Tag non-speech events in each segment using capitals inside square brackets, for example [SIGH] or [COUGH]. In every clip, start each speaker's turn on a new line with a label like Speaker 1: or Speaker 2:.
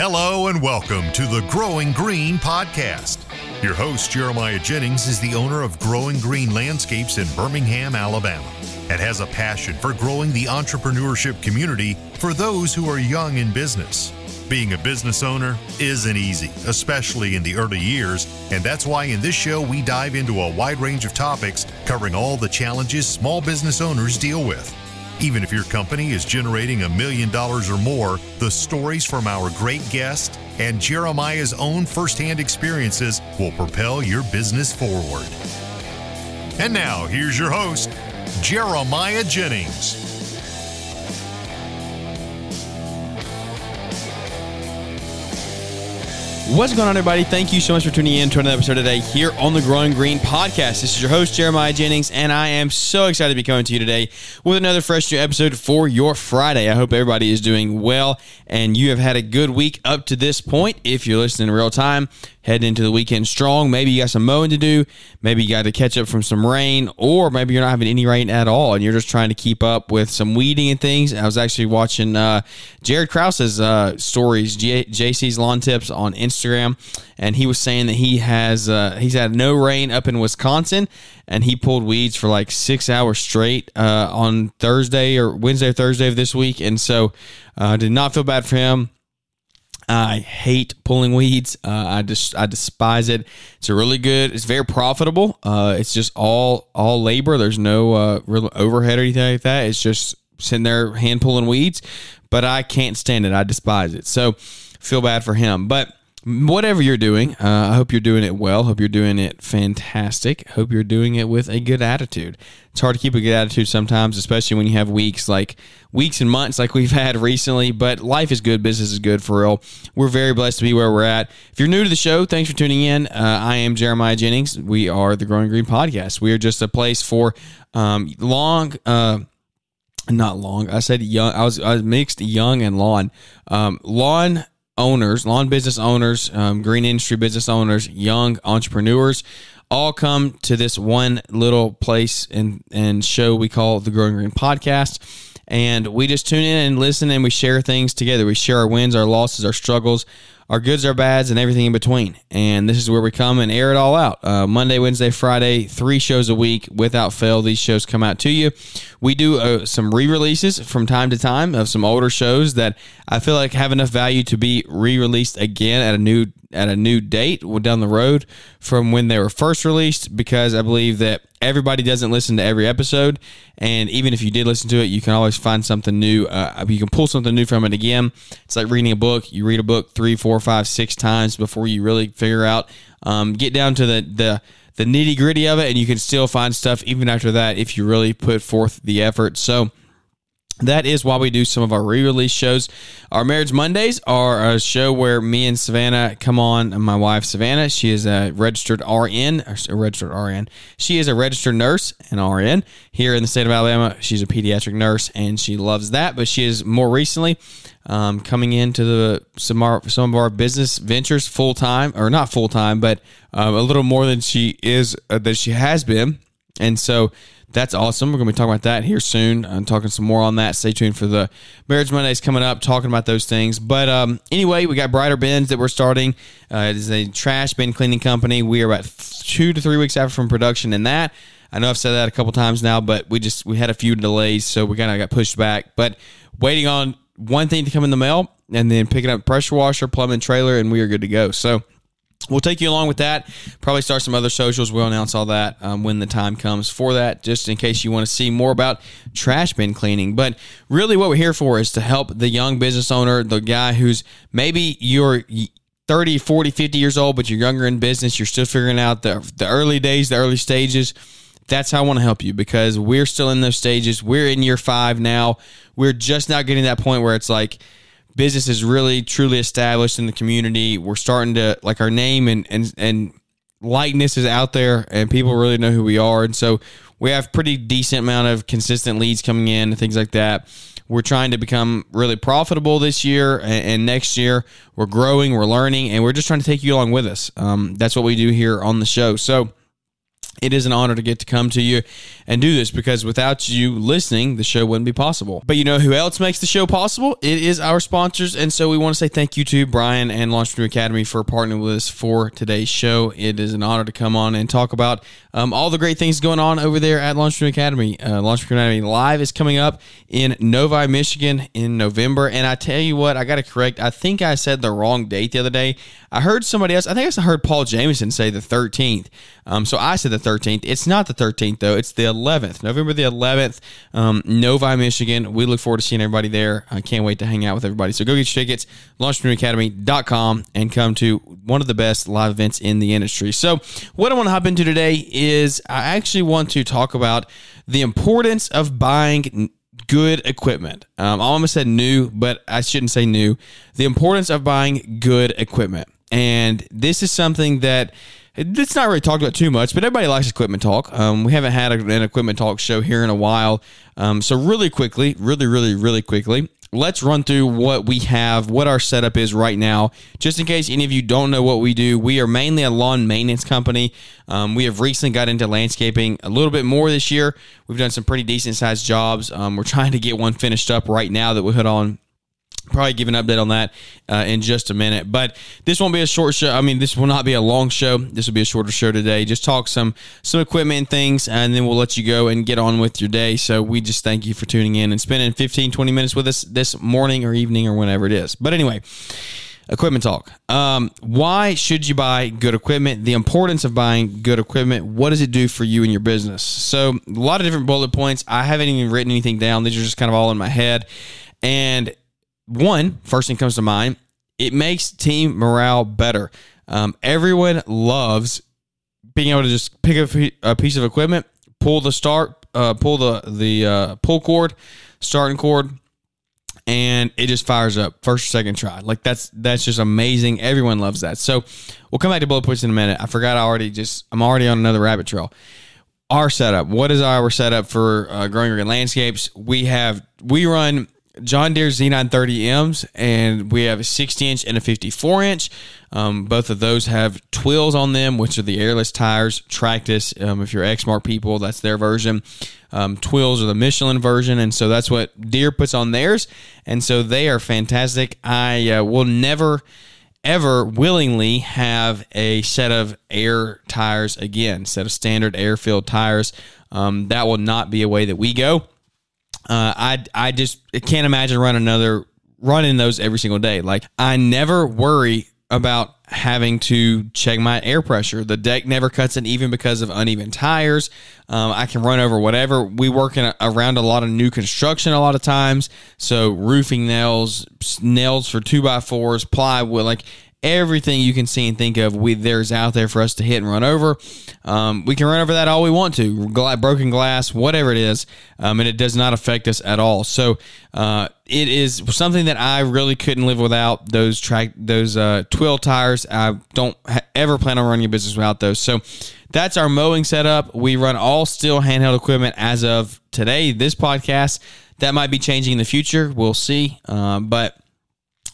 Speaker 1: Hello and welcome to the Growing Green podcast. Your host, Jeremiah Jennings, is the owner of Growing Green Landscapes in Birmingham, Alabama, and has a passion for growing the entrepreneurship community for those who are young in business. Being a business owner isn't easy, especially in the early years, and that's why in this show we dive into a wide range of topics covering all the challenges small business owners deal with. Even if your company is generating a million dollars or more, the stories from our great guest and Jeremiah's own firsthand experiences will propel your business forward. And now, here's your host, Jeremiah Jennings.
Speaker 2: What's going on, everybody? Thank you so much for tuning in to another episode today here on the Growing Green Podcast. This is your host, Jeremiah Jennings, and I am so excited to be coming to you today with another fresh new episode for your Friday. I hope everybody is doing well and you have had a good week up to this point. If you're listening in real time, heading into the weekend strong. Maybe you got some mowing to do. Maybe you got to catch up from some rain, or maybe you're not having any rain at all and you're just trying to keep up with some weeding and things. I was actually watching uh, Jared Krause's uh, stories, J- JC's Lawn Tips on Instagram, and he was saying that he has uh, he's had no rain up in Wisconsin, and he pulled weeds for like six hours straight uh, on Thursday or Wednesday or Thursday of this week, and so uh, did not feel bad for him I hate pulling weeds. Uh, I just I despise it. It's a really good. It's very profitable. Uh, it's just all all labor. There's no uh, real overhead or anything like that. It's just sitting there hand pulling weeds. But I can't stand it. I despise it. So feel bad for him. But whatever you're doing, uh, I hope you're doing it well. Hope you're doing it fantastic. Hope you're doing it with a good attitude. It's hard to keep a good attitude sometimes, especially when you have weeks like weeks and months like we've [LAUGHS] had recently. But life is good, business is good for real. We're very blessed to be where we're at. If you're new to the show, thanks for tuning in. Uh, I am Jeremiah Jennings. We are the Growing Green Podcast. We are just a place for um, long. Uh, not long. I said young. I was I was mixed young and lawn. Um, lawn owners, lawn business owners, um, green industry business owners, young entrepreneurs all come to this one little place and, and show we call the Growing Green Podcast. And we just tune in and listen and we share things together. We share our wins, our losses, our struggles, our goods, our bads, and everything in between. And this is where we come and air it all out. Uh, Monday, Wednesday, Friday, three shows a week without fail. These shows come out to you. We do uh, some re releases from time to time of some older shows that I feel like have enough value to be re released again at a new at a new date down the road from when they were first released because I believe that everybody doesn't listen to every episode. And even if you did listen to it you can always find something new uh, you can pull something new from it again. It's like reading a book. You read a book three four five six times before you really figure out um, get down to the the the nitty gritty of it and you can still find stuff even after that if you really put forth the effort. So that is why we do some of our re-release shows. Our Marriage Mondays are a show where me and Savannah come on. My wife Savannah, she is a registered RN, a registered RN. She is a registered nurse and RN here in the state of Alabama. She's a pediatric nurse and she loves that. But she is more recently um, coming into the some our, some of our business ventures full time, or not full time, but um, a little more than she is uh, that she has been. And so that's awesome. We're going to be talking about that here soon. I'm talking some more on that. Stay tuned for the Marriage Mondays coming up, talking about those things. But um, anyway, we got Brighter Bins that we're starting. Uh, it is a trash bin cleaning company. We are about two to three weeks out from production in that. I know I've said that a couple times now, but we just we had a few delays, so we kind of got pushed back. But waiting on one thing to come in the mail, and then picking up pressure washer, plumbing trailer, and we are good to go. So We'll take you along with that. Probably start some other socials. We'll announce all that um, when the time comes for that, just in case you want to see more about trash bin cleaning. But really, what we're here for is to help the young business owner, the guy who's maybe you're 30, 40, 50 years old, but you're younger in business. You're still figuring out the, the early days, the early stages. That's how I want to help you because we're still in those stages. We're in year five now. We're just now getting that point where it's like, business is really truly established in the community. We're starting to like our name and and and likeness is out there, and people really know who we are. And so we have pretty decent amount of consistent leads coming in and things like that. We're trying to become really profitable this year and, and next year. We're growing, we're learning, and we're just trying to take you along with us. Um, that's what we do here on the show. So it is an honor to get to come to you and do this because without you listening, the show wouldn't be possible. But you know who else makes the show possible? It is our sponsors. And so we want to say thank you to Brian and Lawntrepreneur Academy for partnering with us for today's show. It is an honor to come on and talk about um, all the great things going on over there at Lawntrepreneur Academy. Uh, Lawntrepreneur Academy Live is coming up in Novi, Michigan in November. And I tell you what, I got to correct. I think I said the wrong date the other day. I heard somebody else, I think I heard Paul Jameson say the 13th. Um, so I said the 13th. It's not the 13th, though. It's the 11th, November the 11th, um, Novi, Michigan. We look forward to seeing everybody there. I can't wait to hang out with everybody. So go get your tickets, lawntrepreneuracademy.com, and come to one of the best live events in the industry. So, what I want to hop into today is I actually want to talk about the importance of buying good equipment. Um, I almost said new, but I shouldn't say new. The importance of buying good equipment. And this is something that it's not really talked about too much, but everybody likes equipment talk. Um, we haven't had an equipment talk show here in a while. Um, so, really quickly, really, really, really quickly, let's run through what we have, what our setup is right now. Just in case any of you don't know what we do, we are mainly a lawn maintenance company. Um, we have recently got into landscaping a little bit more this year. We've done some pretty decent sized jobs. Um, we're trying to get one finished up right now that we'll hit on probably give an update on that uh, in just a minute. But this won't be a short show. I mean this will not be a long show. This will be a shorter show today. Just talk some some equipment and things and then we'll let you go and get on with your day. So we just thank you for tuning in and spending 15 20 minutes with us this morning or evening or whenever it is. But anyway equipment talk. Um, why should you buy good equipment? The importance of buying good equipment. What does it do for you and your business? So a lot of different bullet points. I haven't even written anything down. These are just kind of all in my head. And one, first thing comes to mind, it makes team morale better. Um, everyone loves being able to just pick up a piece of equipment, pull the start, uh, pull the the uh, pull cord, starting cord, and it just fires up first or second try. Like that's that's just amazing. Everyone loves that. So we'll come back to bullet points in a minute. I forgot I already just I'm already on another rabbit trail. Our setup. What is our setup for uh, growing green landscapes? We have we run John Deere Z930Ms, and we have a 60 inch and a 54 inch. Um, both of those have Tweels on them, which are the airless tires. Tractus, um, if you're Exmark people, that's their version. Um, Tweels are the Michelin version, and so that's what Deere puts on theirs, and so they are fantastic. I uh, will never ever willingly have a set of air tires again, set of standard air filled tires. Um, that will not be a way that we go. Uh, I I just can't imagine running another running those every single day. Like I never worry about having to check my air pressure. The deck never cuts it, even because of uneven tires. Um, I can run over whatever. We work in a, around a lot of new construction a lot of times, so roofing nails, nails for two by fours, plywood, like everything you can see and think of we there's out there for us to hit and run over. Um, we can run over that all we want to broken glass whatever it is um, and it does not affect us at all. So uh, it is something that i really couldn't live without. Those track those uh, Tweel tires i don't ha- ever plan on running a business without those. So that's our mowing setup. We run all Stihl handheld equipment as of today this podcast. That might be changing in the future. We'll see. Uh, but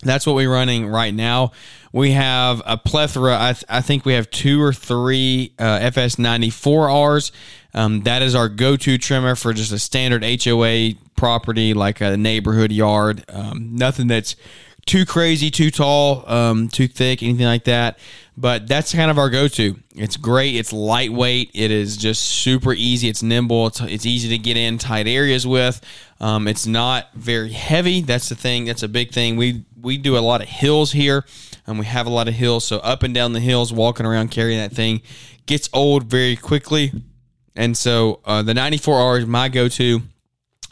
Speaker 2: that's what we're running right now. We have a plethora. I, th- I think we have two or three uh, FS94Rs. Um, that is our go to trimmer for just a standard HOA property, like a neighborhood yard. Um, nothing that's too crazy, too tall, um, too thick, anything like that. But that's kind of our go-to. It's great. It's lightweight. It is just super easy. It's nimble. It's, it's easy to get in tight areas with. Um, it's not very heavy. That's the thing. That's a big thing. We we do a lot of hills here, and we have a lot of hills. So up and down the hills, walking around carrying that thing gets old very quickly. And so uh, the 94R is my go-to.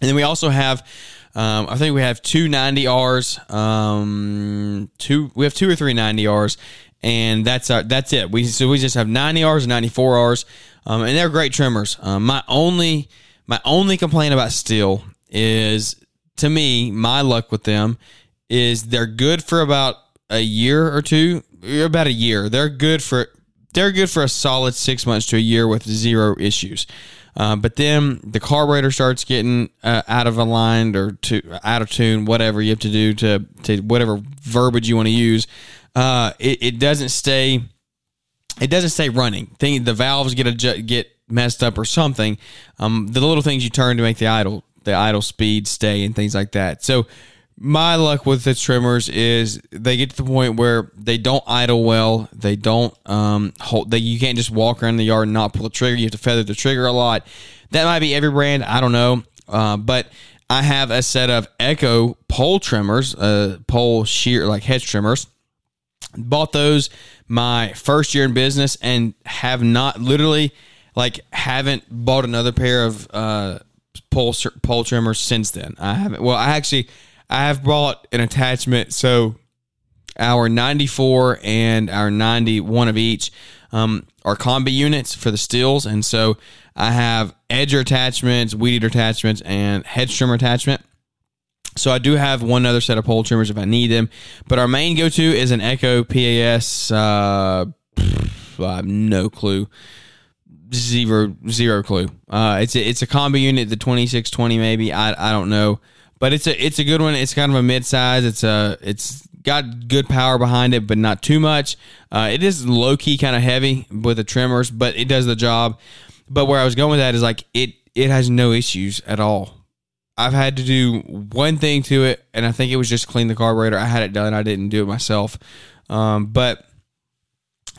Speaker 2: And then we also have um, I think we have two 90Rs, um, two we have two or three 90Rs, and that's our that's it. We so we just have 90Rs and 94Rs, um, and they're great trimmers. Um, my only my only complaint about Stihl is to me my luck with them is they're good for about a year or two, about a year. They're good for they're good for a solid six months to a year with zero issues. Uh, but then the carburetor starts getting uh, out of aligned or to out of tune, whatever you have to do to to whatever verbiage you want to use. Uh, it, it doesn't stay. It doesn't stay running. Thing the valves get get messed up or something. Um, the little things you turn to make the idle the idle speed stay and things like that. So my luck with the trimmers is they get to the point where they don't idle well. They don't um hold. They you can't just walk around the yard and not pull the trigger. You have to feather the trigger a lot. That might be every brand. I don't know. Uh, but I have a set of Echo pole trimmers, uh, pole shear like hedge trimmers. Bought those my first year in business and have not literally like haven't bought another pair of uh pole pole trimmers since then. I haven't. Well, I actually I have bought an attachment. So our 94 and our 91 of each um, are combi units for the Stihls. And so I have edger attachments, weed eater attachments, and head trimmer attachment. So I do have one other set of pole trimmers if I need them. But our main go to is an Echo PAS. Uh, I have no clue. Zero, zero clue. Uh, it's a, it's a combi unit, the 2620 maybe. I, I don't know but it's a it's a good one. It's kind of a mid size. It's a it's got good power behind it, but not too much. Uh, it is low key kind of heavy with the trimmers, but it does the job. But where I was going with that is like it it has no issues at all. I've had to do one thing to it, and I think it was just clean the carburetor. I had it done. I didn't do it myself, um, but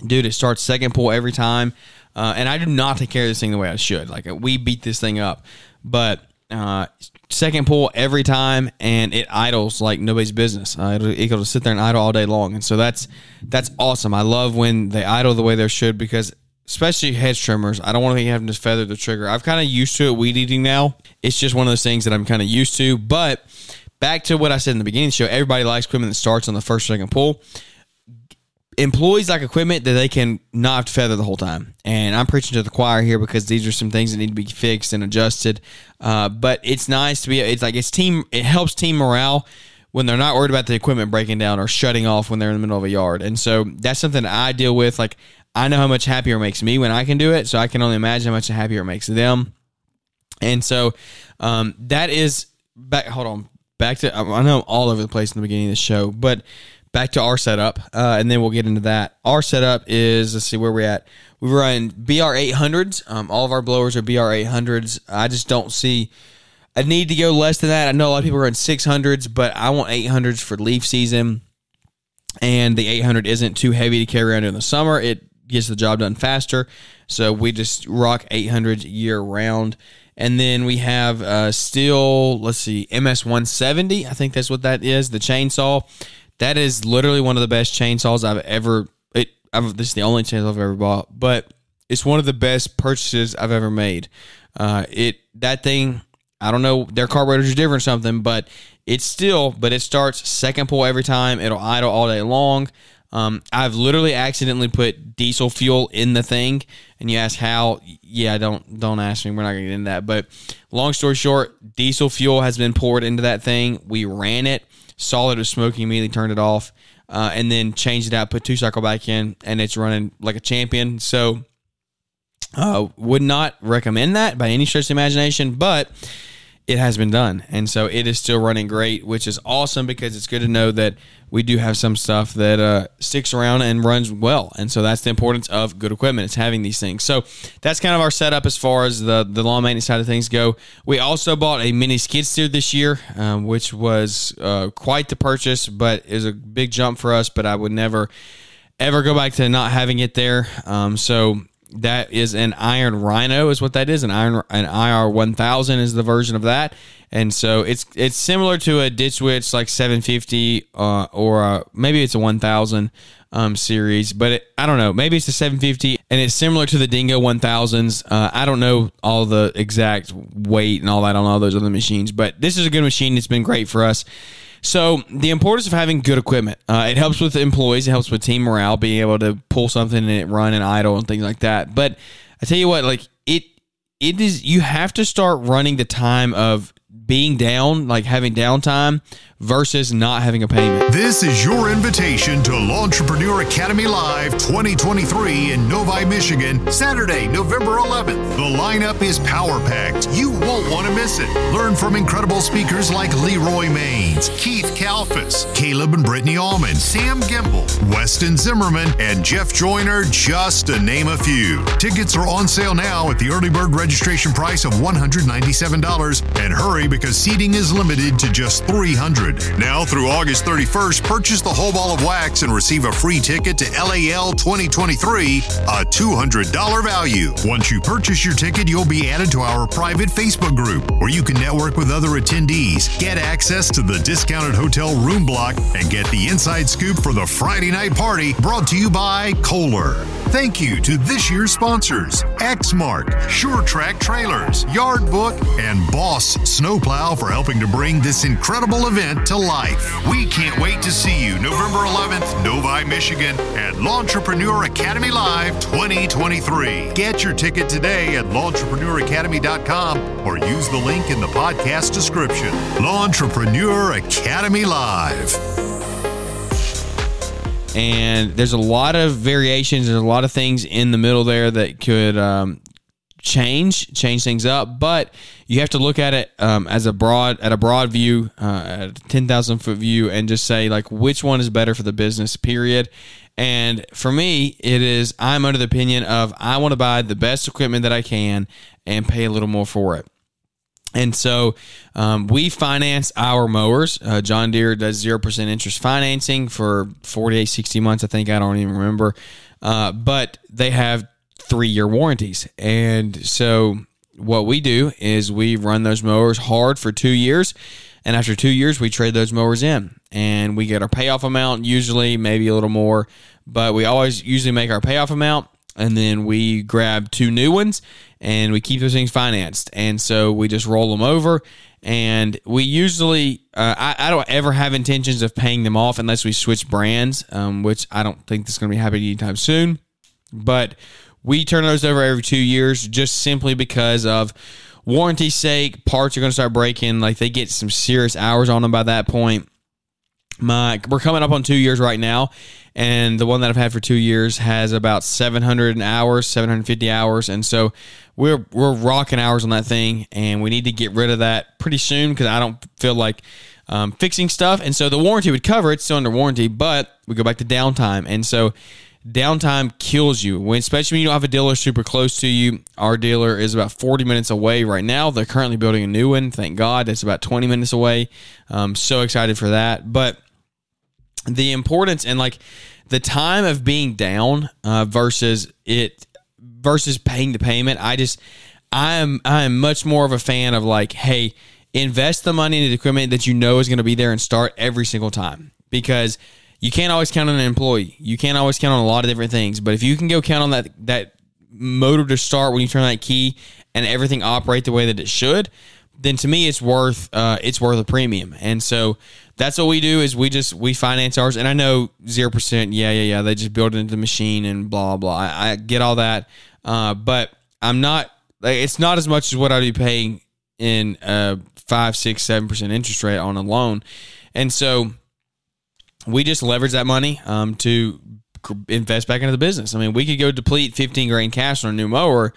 Speaker 2: dude, it starts second pull every time. Uh, and I do not take care of this thing the way I should. Like we beat this thing up, but uh, second pull every time, and it idles like nobody's business. Uh, it'll, it'll sit there and idle all day long, and so that's that's awesome. I love when they idle the way they should because especially hedge trimmers. I don't want to having to feather the trigger. I've kind of used to it weed eating now. It's just one of those things that I'm kind of used to. But back to what I said in the beginning the show, everybody likes equipment that starts on the first second pull employees like equipment that they can not have to feather the whole time. And I'm preaching to the choir here because these are some things that need to be fixed and adjusted. Uh, but it's nice to be. It's like it's team. It helps team morale when they're not worried about the equipment breaking down or shutting off when they're in the middle of a yard. And so that's something I deal with. Like I know how much happier it makes me when I can do it. So I can only imagine how much happier it makes them. And so um, that is back. Hold on. Back to I know I'm all over the place in the beginning of the show, but back to our setup, uh, and then we'll get into that. Our setup is let's see where we're at. We run BR eight hundreds. Um, all of our blowers are BR eight hundreds. I just don't see a need to go less than that. I know a lot of people run six hundreds, but I want eight hundreds for leaf season. And the eight hundred isn't too heavy to carry around in the summer. It gets the job done faster. So we just rock eight hundreds year round. And then we have uh, Stihl, let's see, MS 170. I think that's what that is, the chainsaw. That is literally one of the best chainsaws I've ever. It. I've, this is the only chainsaw I've ever bought, but it's one of the best purchases I've ever made. Uh, it that thing. I don't know. Their carburetors are different, something, but it's still. But it starts second pull every time. It'll idle all day long. Um, I've literally accidentally put diesel fuel in the thing, and you ask how? Yeah, don't don't ask me. We're not gonna get into that. But long story short, diesel fuel has been poured into that thing. We ran it saw that it was smoking, immediately turned it off, uh, and then changed it out, put two cycle back in, and it's running like a champion. So, uh, would not recommend that by any stretch of imagination, but it has been done. And so it is still running great, which is awesome because it's good to know that we do have some stuff that uh, sticks around and runs well. And so that's the importance of good equipment. It's having these things. So that's kind of our setup as far as the, the lawn maintenance side of things go. We also bought a mini skid steer this year, um, which was uh, quite the purchase, but is a big jump for us. But I would never ever go back to not having it there. Um, so that is an Iron Rhino, is what that is. An Iron an IR one thousand is the version of that, and so it's it's similar to a Ditch Witch like seven fifty uh, or a, maybe it's a one thousand um, series, but it, I don't know. Maybe it's a seven fifty, and it's similar to the Dingo one thousands. Uh, I don't know all the exact weight and all that on all those other machines, but this is a good machine. It's been great for us. So the importance of having good equipment. Uh, it helps with employees. It helps with team morale, being able to pull something and run and idle and things like that. But I tell you what, like it, it is. You have to start running the time of being down, like having downtime versus not having a payment.
Speaker 1: This is your invitation to Lawntrepreneur Academy Live 2023 in Novi, Michigan, Saturday, November 11th. The lineup is power packed. You won't want to miss it. Learn from incredible speakers like Leroy Maines, Keith Kalfas, Caleb and Brittany Allman, Sam Gimbel, Weston Zimmerman, and Jeff Joyner, just to name a few. Tickets are on sale now at the early bird registration price of $197. And hurry because seating is limited to just 300. Now through August 31st, purchase the whole ball of wax and receive a free ticket to LAL 2023, a $200 value. Once you purchase your ticket, you'll be added to our private Facebook group where you can network with other attendees, get access to the discounted hotel room block, and get the inside scoop for the Friday night party brought to you by Kohler. Thank you to this year's sponsors Exmark, Sure-Trac Trailers, Yard Book, and Boss Snowplow for helping to bring this incredible event to life. We can't wait to see you November 11th, Novi, Michigan, at Lawntrepreneur Academy Live 2023. Get your ticket today at lawntrepreneuracademy.com or use the link in the podcast description. Lawntrepreneur Academy Live
Speaker 2: and there's a lot of variations. There's a lot of things in the middle there that could um, change change things up, but you have to look at it um, as a broad at a broad view, uh, at a ten thousand foot view, and just say like which one is better for the business. Period. And for me, it is I'm under the opinion of I want to buy the best equipment that I can and pay a little more for it. And so um, we finance our mowers. Uh, John Deere does 0% interest financing for 48, 60 months. I think I don't even remember. Uh, but they have three year warranties. And so what we do is we run those mowers hard for two years. And after two years, we trade those mowers in and we get our payoff amount, usually maybe a little more, but we always usually make our payoff amount and then we grab two new ones and we keep those things financed. And so we just roll them over. And we usually, uh, I, I, don't ever have intentions of paying them off unless we switch brands, um, which I don't think that's going to be happening anytime soon. But we turn those over every two years just simply because of warranty sake. Parts are going to start breaking. Like they get some serious hours on them by that point. My, we're coming up on two years right now, and the one that I've had for two years has about 700 hours, 750 hours, and so we're we're rocking hours on that thing, and we need to get rid of that pretty soon because I don't feel like um, fixing stuff, and so the warranty would cover it, still under warranty, but we go back to downtime, and so downtime kills you. When especially when you don't have a dealer super close to you our dealer is about 40 minutes away right now. They're currently building a new one thank god it's about 20 minutes away. I'm so excited for that. But the importance and like the time of being down uh, versus it versus paying the payment. I just I am I am much more of a fan of like, hey, invest the money in the equipment that you know is going to be there and start every single time because you can't always count on an employee. You can't always count on a lot of different things. But if you can go count on that that motor to start when you turn that key and everything operate the way that it should, then to me it's worth uh, it's worth a premium. And so that's what we do is we just we finance ours. And I know zero percent, yeah, yeah, yeah. They just build it into the machine and blah blah. I, I get all that, uh, but I'm not. Like, it's not as much as what I'd be paying in a five, six, seven percent interest rate on a loan, and so we just leverage that money um, to invest back into the business. I mean, we could go deplete 15 grand cash on a new mower,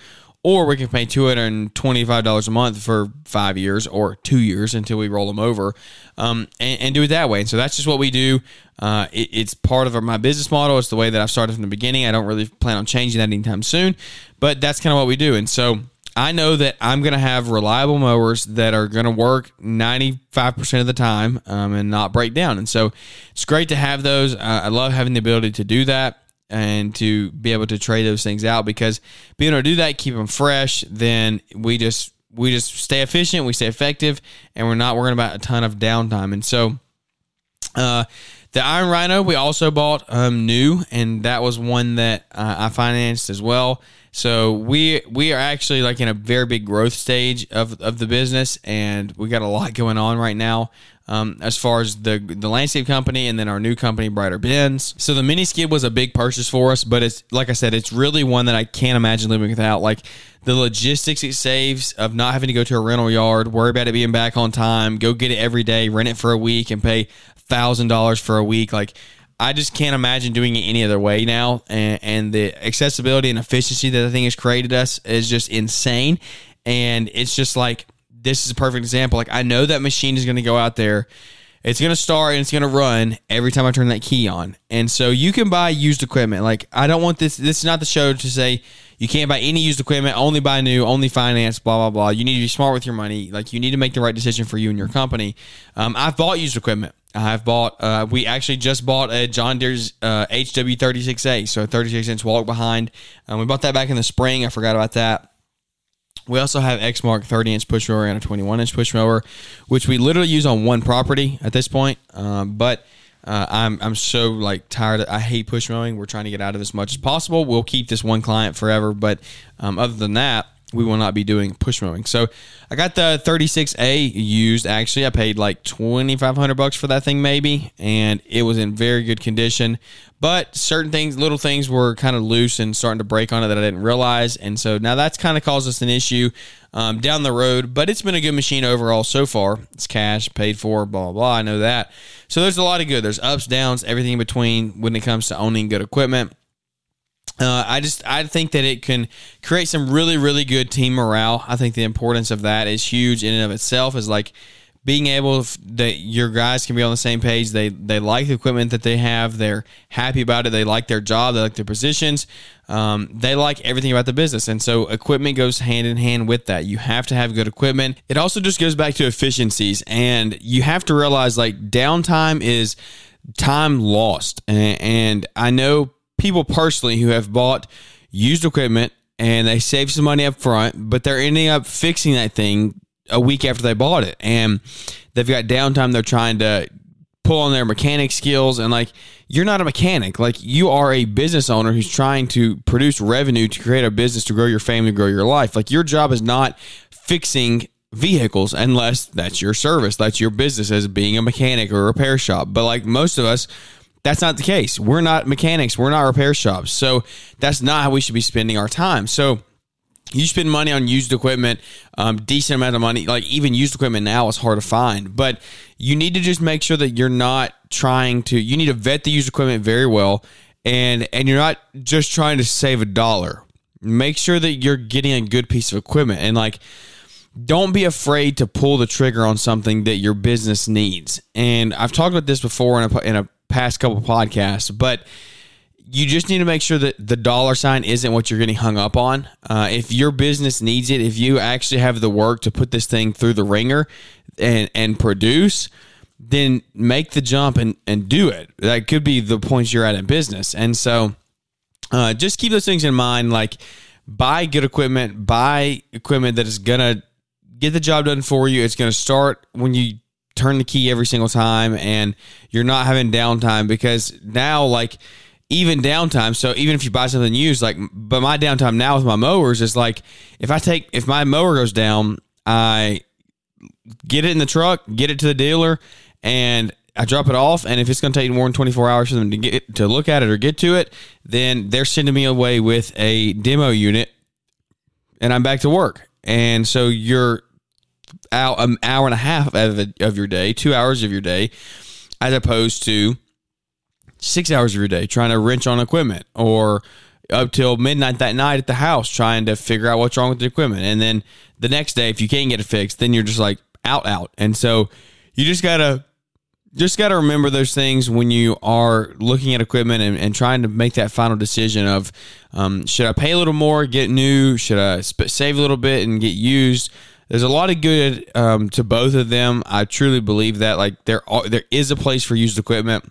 Speaker 2: or we can pay $225 a month for five years or two years until we roll them over um, and, and, do it that way. And so that's just what we do. Uh, it, it's part of my business model. It's the way that I've started from the beginning. I don't really plan on changing that anytime soon, but that's kind of what we do. And so I know that I'm going to have reliable mowers that are going to work 95% of the time um, and not break down. And so it's great to have those. Uh, I love having the ability to do that and to be able to trade those things out because being able to do that, keep them fresh, then we just we just stay efficient, we stay effective, and we're not worrying about a ton of downtime. And so, uh, The Iron Rhino we also bought um, new, and that was one that uh, I financed as well. So we we are actually like in a very big growth stage of, of the business, and we got a lot [LAUGHS] going on right now. Um, as far as the the landscape company and then our new company Brighter Bins. So the mini skid was a big purchase for us, but it's like I said, it's really one that I can't imagine living without. Like the logistics it saves of not having to go to a rental yard, worry about it being back on time, go get it every day, rent it for a week, and pay thousand dollars for a week. Like I just can't imagine doing it any other way now. And, and the accessibility and efficiency that the thing has created us is just insane. And it's just like this is a perfect example. Like I know that machine is going to go out there. It's going to start and it's going to run every time I turn that key on. And so you can buy used equipment. Like I don't want this. This is not the show to say you can't buy any used equipment. Only buy new. Only finance. Blah blah blah. You need to be smart with your money. Like you need to make the right decision for you and your company. Um, I've bought used equipment. I've bought. Uh, we actually just bought a John Deere's uh, HW36A, so a 36 inch walk behind. Um, we bought that back in the spring. I forgot about that. We also have Exmark 30 inch push mower and a 21 inch push mower, which we literally use on one property at this point. Um, but uh, I'm I'm so like tired. I hate push mowing. We're trying to get out of as much as possible. We'll keep this one client forever, but um, other than that, we will not be doing push mowing. So I got the 36A used. Actually, I paid like 2,500 bucks for that thing, maybe, and it was in very good condition. But certain things, little things, were kind of loose and starting to break on it that I didn't realize, and so now that's kind of caused us an issue um, down the road. But it's been a good machine overall so far. It's cash, paid for, blah blah. blah. I know that. So there's a lot of good. There's ups, downs, everything in between when it comes to owning good equipment. Uh, I just I think that it can create some really really good team morale. I think the importance of that is huge in and of itself. Is like being able that your guys can be on the same page. They they like the equipment that they have. They're happy about it. They like their job. They like their positions. Um, they like everything about the business, and so equipment goes hand in hand with that. You have to have good equipment. It also just goes back to efficiencies, and you have to realize like downtime is time lost. and, and I know people personally who have bought used equipment and they save some money up front, but they're ending up fixing that thing a week after they bought it. And they've got downtime. They're trying to pull on their mechanic skills. And like, you're not a mechanic. Like, you are a business owner who's trying to produce revenue to create a business to grow your family, grow your life. Like, your job is not fixing vehicles unless that's your service. That's your business as being a mechanic or a repair shop. But like most of us, that's not the case. We're not mechanics. We're not repair shops. So that's not how we should be spending our time. So you spend money on used equipment, um, decent amount of money. Like even used equipment now is hard to find, but you need to just make sure that you're not trying to. You need to vet the used equipment very well, and and you're not just trying to save a dollar. Make sure that you're getting a good piece of equipment, and like don't be afraid to pull the trigger on something that your business needs. And I've talked about this before in a, in a past couple podcasts, but you just need to make sure that the dollar sign isn't what you're getting hung up on. Uh, if your business needs it, if you actually have the work to put this thing through the ringer and and produce, then make the jump and and do it. That could be the points you're at in business, and so uh, just keep those things in mind. Like buy good equipment, buy equipment that is gonna get the job done for you. It's gonna start when you turn the key every single time and you're not having downtime because now like even downtime so even if you buy something used like but my downtime now with my mowers is like if i take if my mower goes down i get it in the truck get it to the dealer and i drop it off and if it's going to take more than 24 hours for them to get to look at it or get to it then they're sending me away with a demo unit and i'm back to work. And so you're out an hour and a half of, of your day, two hours of your day, as opposed to six hours of your day trying to wrench on equipment or up till midnight that night at the house trying to figure out what's wrong with the equipment. And then the next day, if you can't get it fixed, then you're just like out, out. And so you just gotta just got to remember those things when you are looking at equipment and, and trying to make that final decision of um, should I pay a little more, get new? Should I save a little bit and get used? There's a lot of good um, to both of them. I truly believe that like there are, there is a place for used equipment.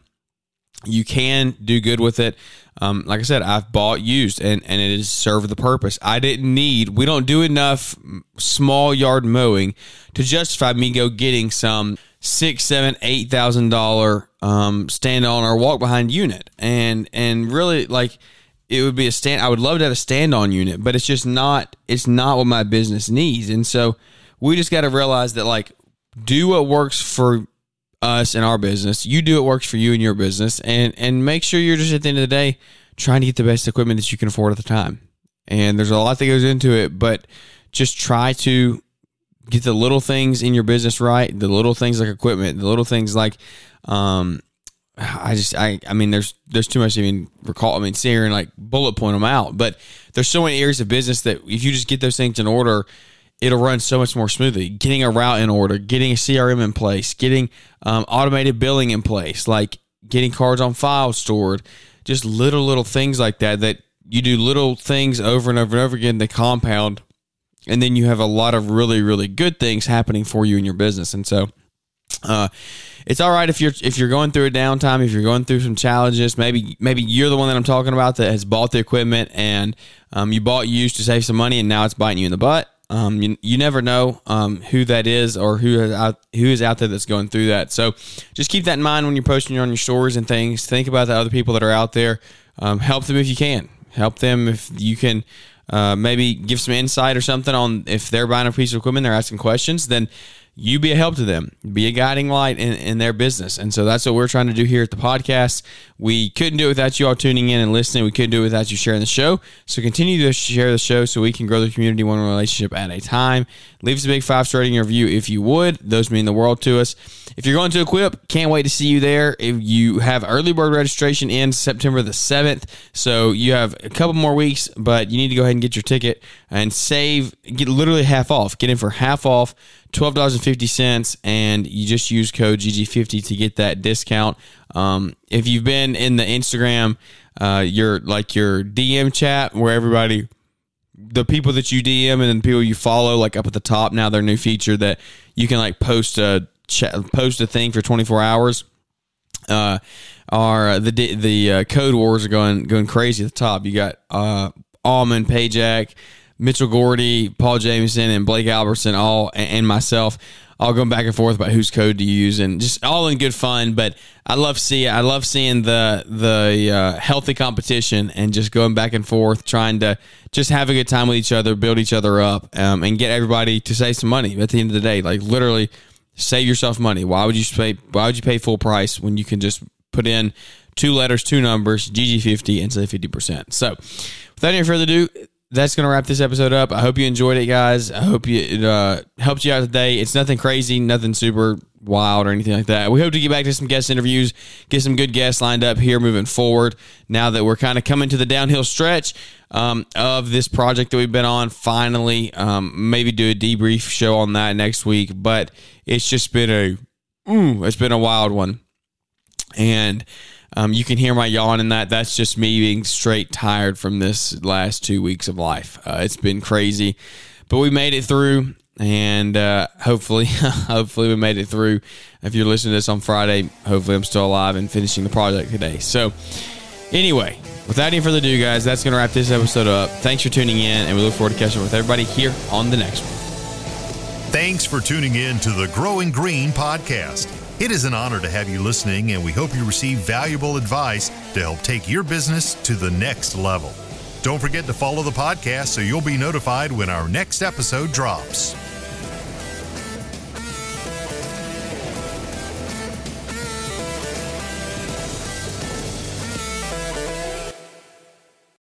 Speaker 2: You can do good with it. Um, like I said, I've bought used and, and it has served the purpose. I didn't need, we don't do enough small yard mowing to justify me go getting some six, seven, eight thousand dollar um, stand on or walk behind unit, and and really like it would be a stand. I would love to have a stand on unit, but it's just not. It's not what my business needs, and so we just got to realize that like do what works for us in our business. You do what works for you in your business, and and make sure you're just at the end of the day trying to get the best equipment that you can afford at the time. And there's a lot that goes into it, but just try to get the little things in your business right. The little things like equipment, the little things like, um, I just I I mean there's there's too much to even recall. I mean seeing like bullet point them out, but there's so many areas of business that if you just get those things in order, it'll run so much more smoothly. Getting a route in order, getting a CRM in place, getting um, automated billing in place, like getting cards on file stored, just little little things like that that you do little things over and over and over again. They compound, and then you have a lot of really really good things happening for you in your business. And so, uh, it's all right if you're if you're going through a downtime, if you're going through some challenges. Maybe maybe you're the one that I'm talking about that has bought the equipment and um, you bought used to save some money, and now it's biting you in the butt. Um, you, you never know um, who that is or who is out, who is out there that's going through that. So just keep that in mind when you're posting on your stories and things. Think about the other people that are out there. Um, help them if you can. Help them if you can. Uh, maybe give some insight or something on if they're buying a piece of equipment, they're asking questions. Then you be a help to them, be a guiding light in, in their business. And so that's what we're trying to do here at the podcast. We couldn't do it without you all tuning in and listening. We couldn't do it without you sharing the show. So continue to share the show so we can grow the community one relationship at a time. Leave us a big five star rating review if you would. Those mean the world to us. If you're going to Equip, can't wait to see you there. If you have early bird registration in September the 7th, so you have a couple more weeks, but you need to go ahead and get your ticket and save, get literally half off. Get in for half off $12.50 and you just use code GG50 to get that discount. Um, if you've been in the Instagram, uh, your like your DM chat where everybody, the people that you DM and then people you follow, like up at the top now, their new feature that you can like post a chat, post a thing for 24 hours. Uh, are the the uh, code wars are going going crazy at the top. You got uh, Almond, Pajak, Mitchell Gordy, Paul Jameson, and Blake Albertson, all and myself, all going back and forth about whose code to use, and just all in good fun. But I love see I love seeing the the uh, healthy competition and just going back and forth, trying to just have a good time with each other, build each other up, um, and get everybody to save some money at the end of the day. Like literally, save yourself money. Why would you pay? Why would you pay full price when you can just put in two letters, two numbers, GG50, and save fifty percent? So, without any further ado that's going to wrap this episode up. I hope you enjoyed it, guys. I hope you, it uh, helped you out today. It's nothing crazy, nothing super wild or anything like that. We hope to get back to some guest interviews, get some good guests lined up here moving forward. Now that we're kind of coming to the downhill stretch um, of this project that we've been on, finally, um, maybe do a debrief show on that next week. But it's just been a, mm, it's been a wild one, and um, you can hear my yawn in that. That's just me being straight tired from this last two weeks of life. Uh, it's been crazy, but we made it through, and uh, hopefully, [LAUGHS] hopefully we made it through. If you're listening to this on Friday, hopefully I'm still alive and finishing the project today. So, anyway, without any further ado, guys, that's going to wrap this episode up. Thanks for tuning in, and we look forward to catching up with everybody here on the next one.
Speaker 1: Thanks for tuning in to the Growing Green podcast. It is an honor to have you listening, and we hope you receive valuable advice to help take your business to the next level. Don't forget to follow the podcast so you'll be notified when our next episode drops.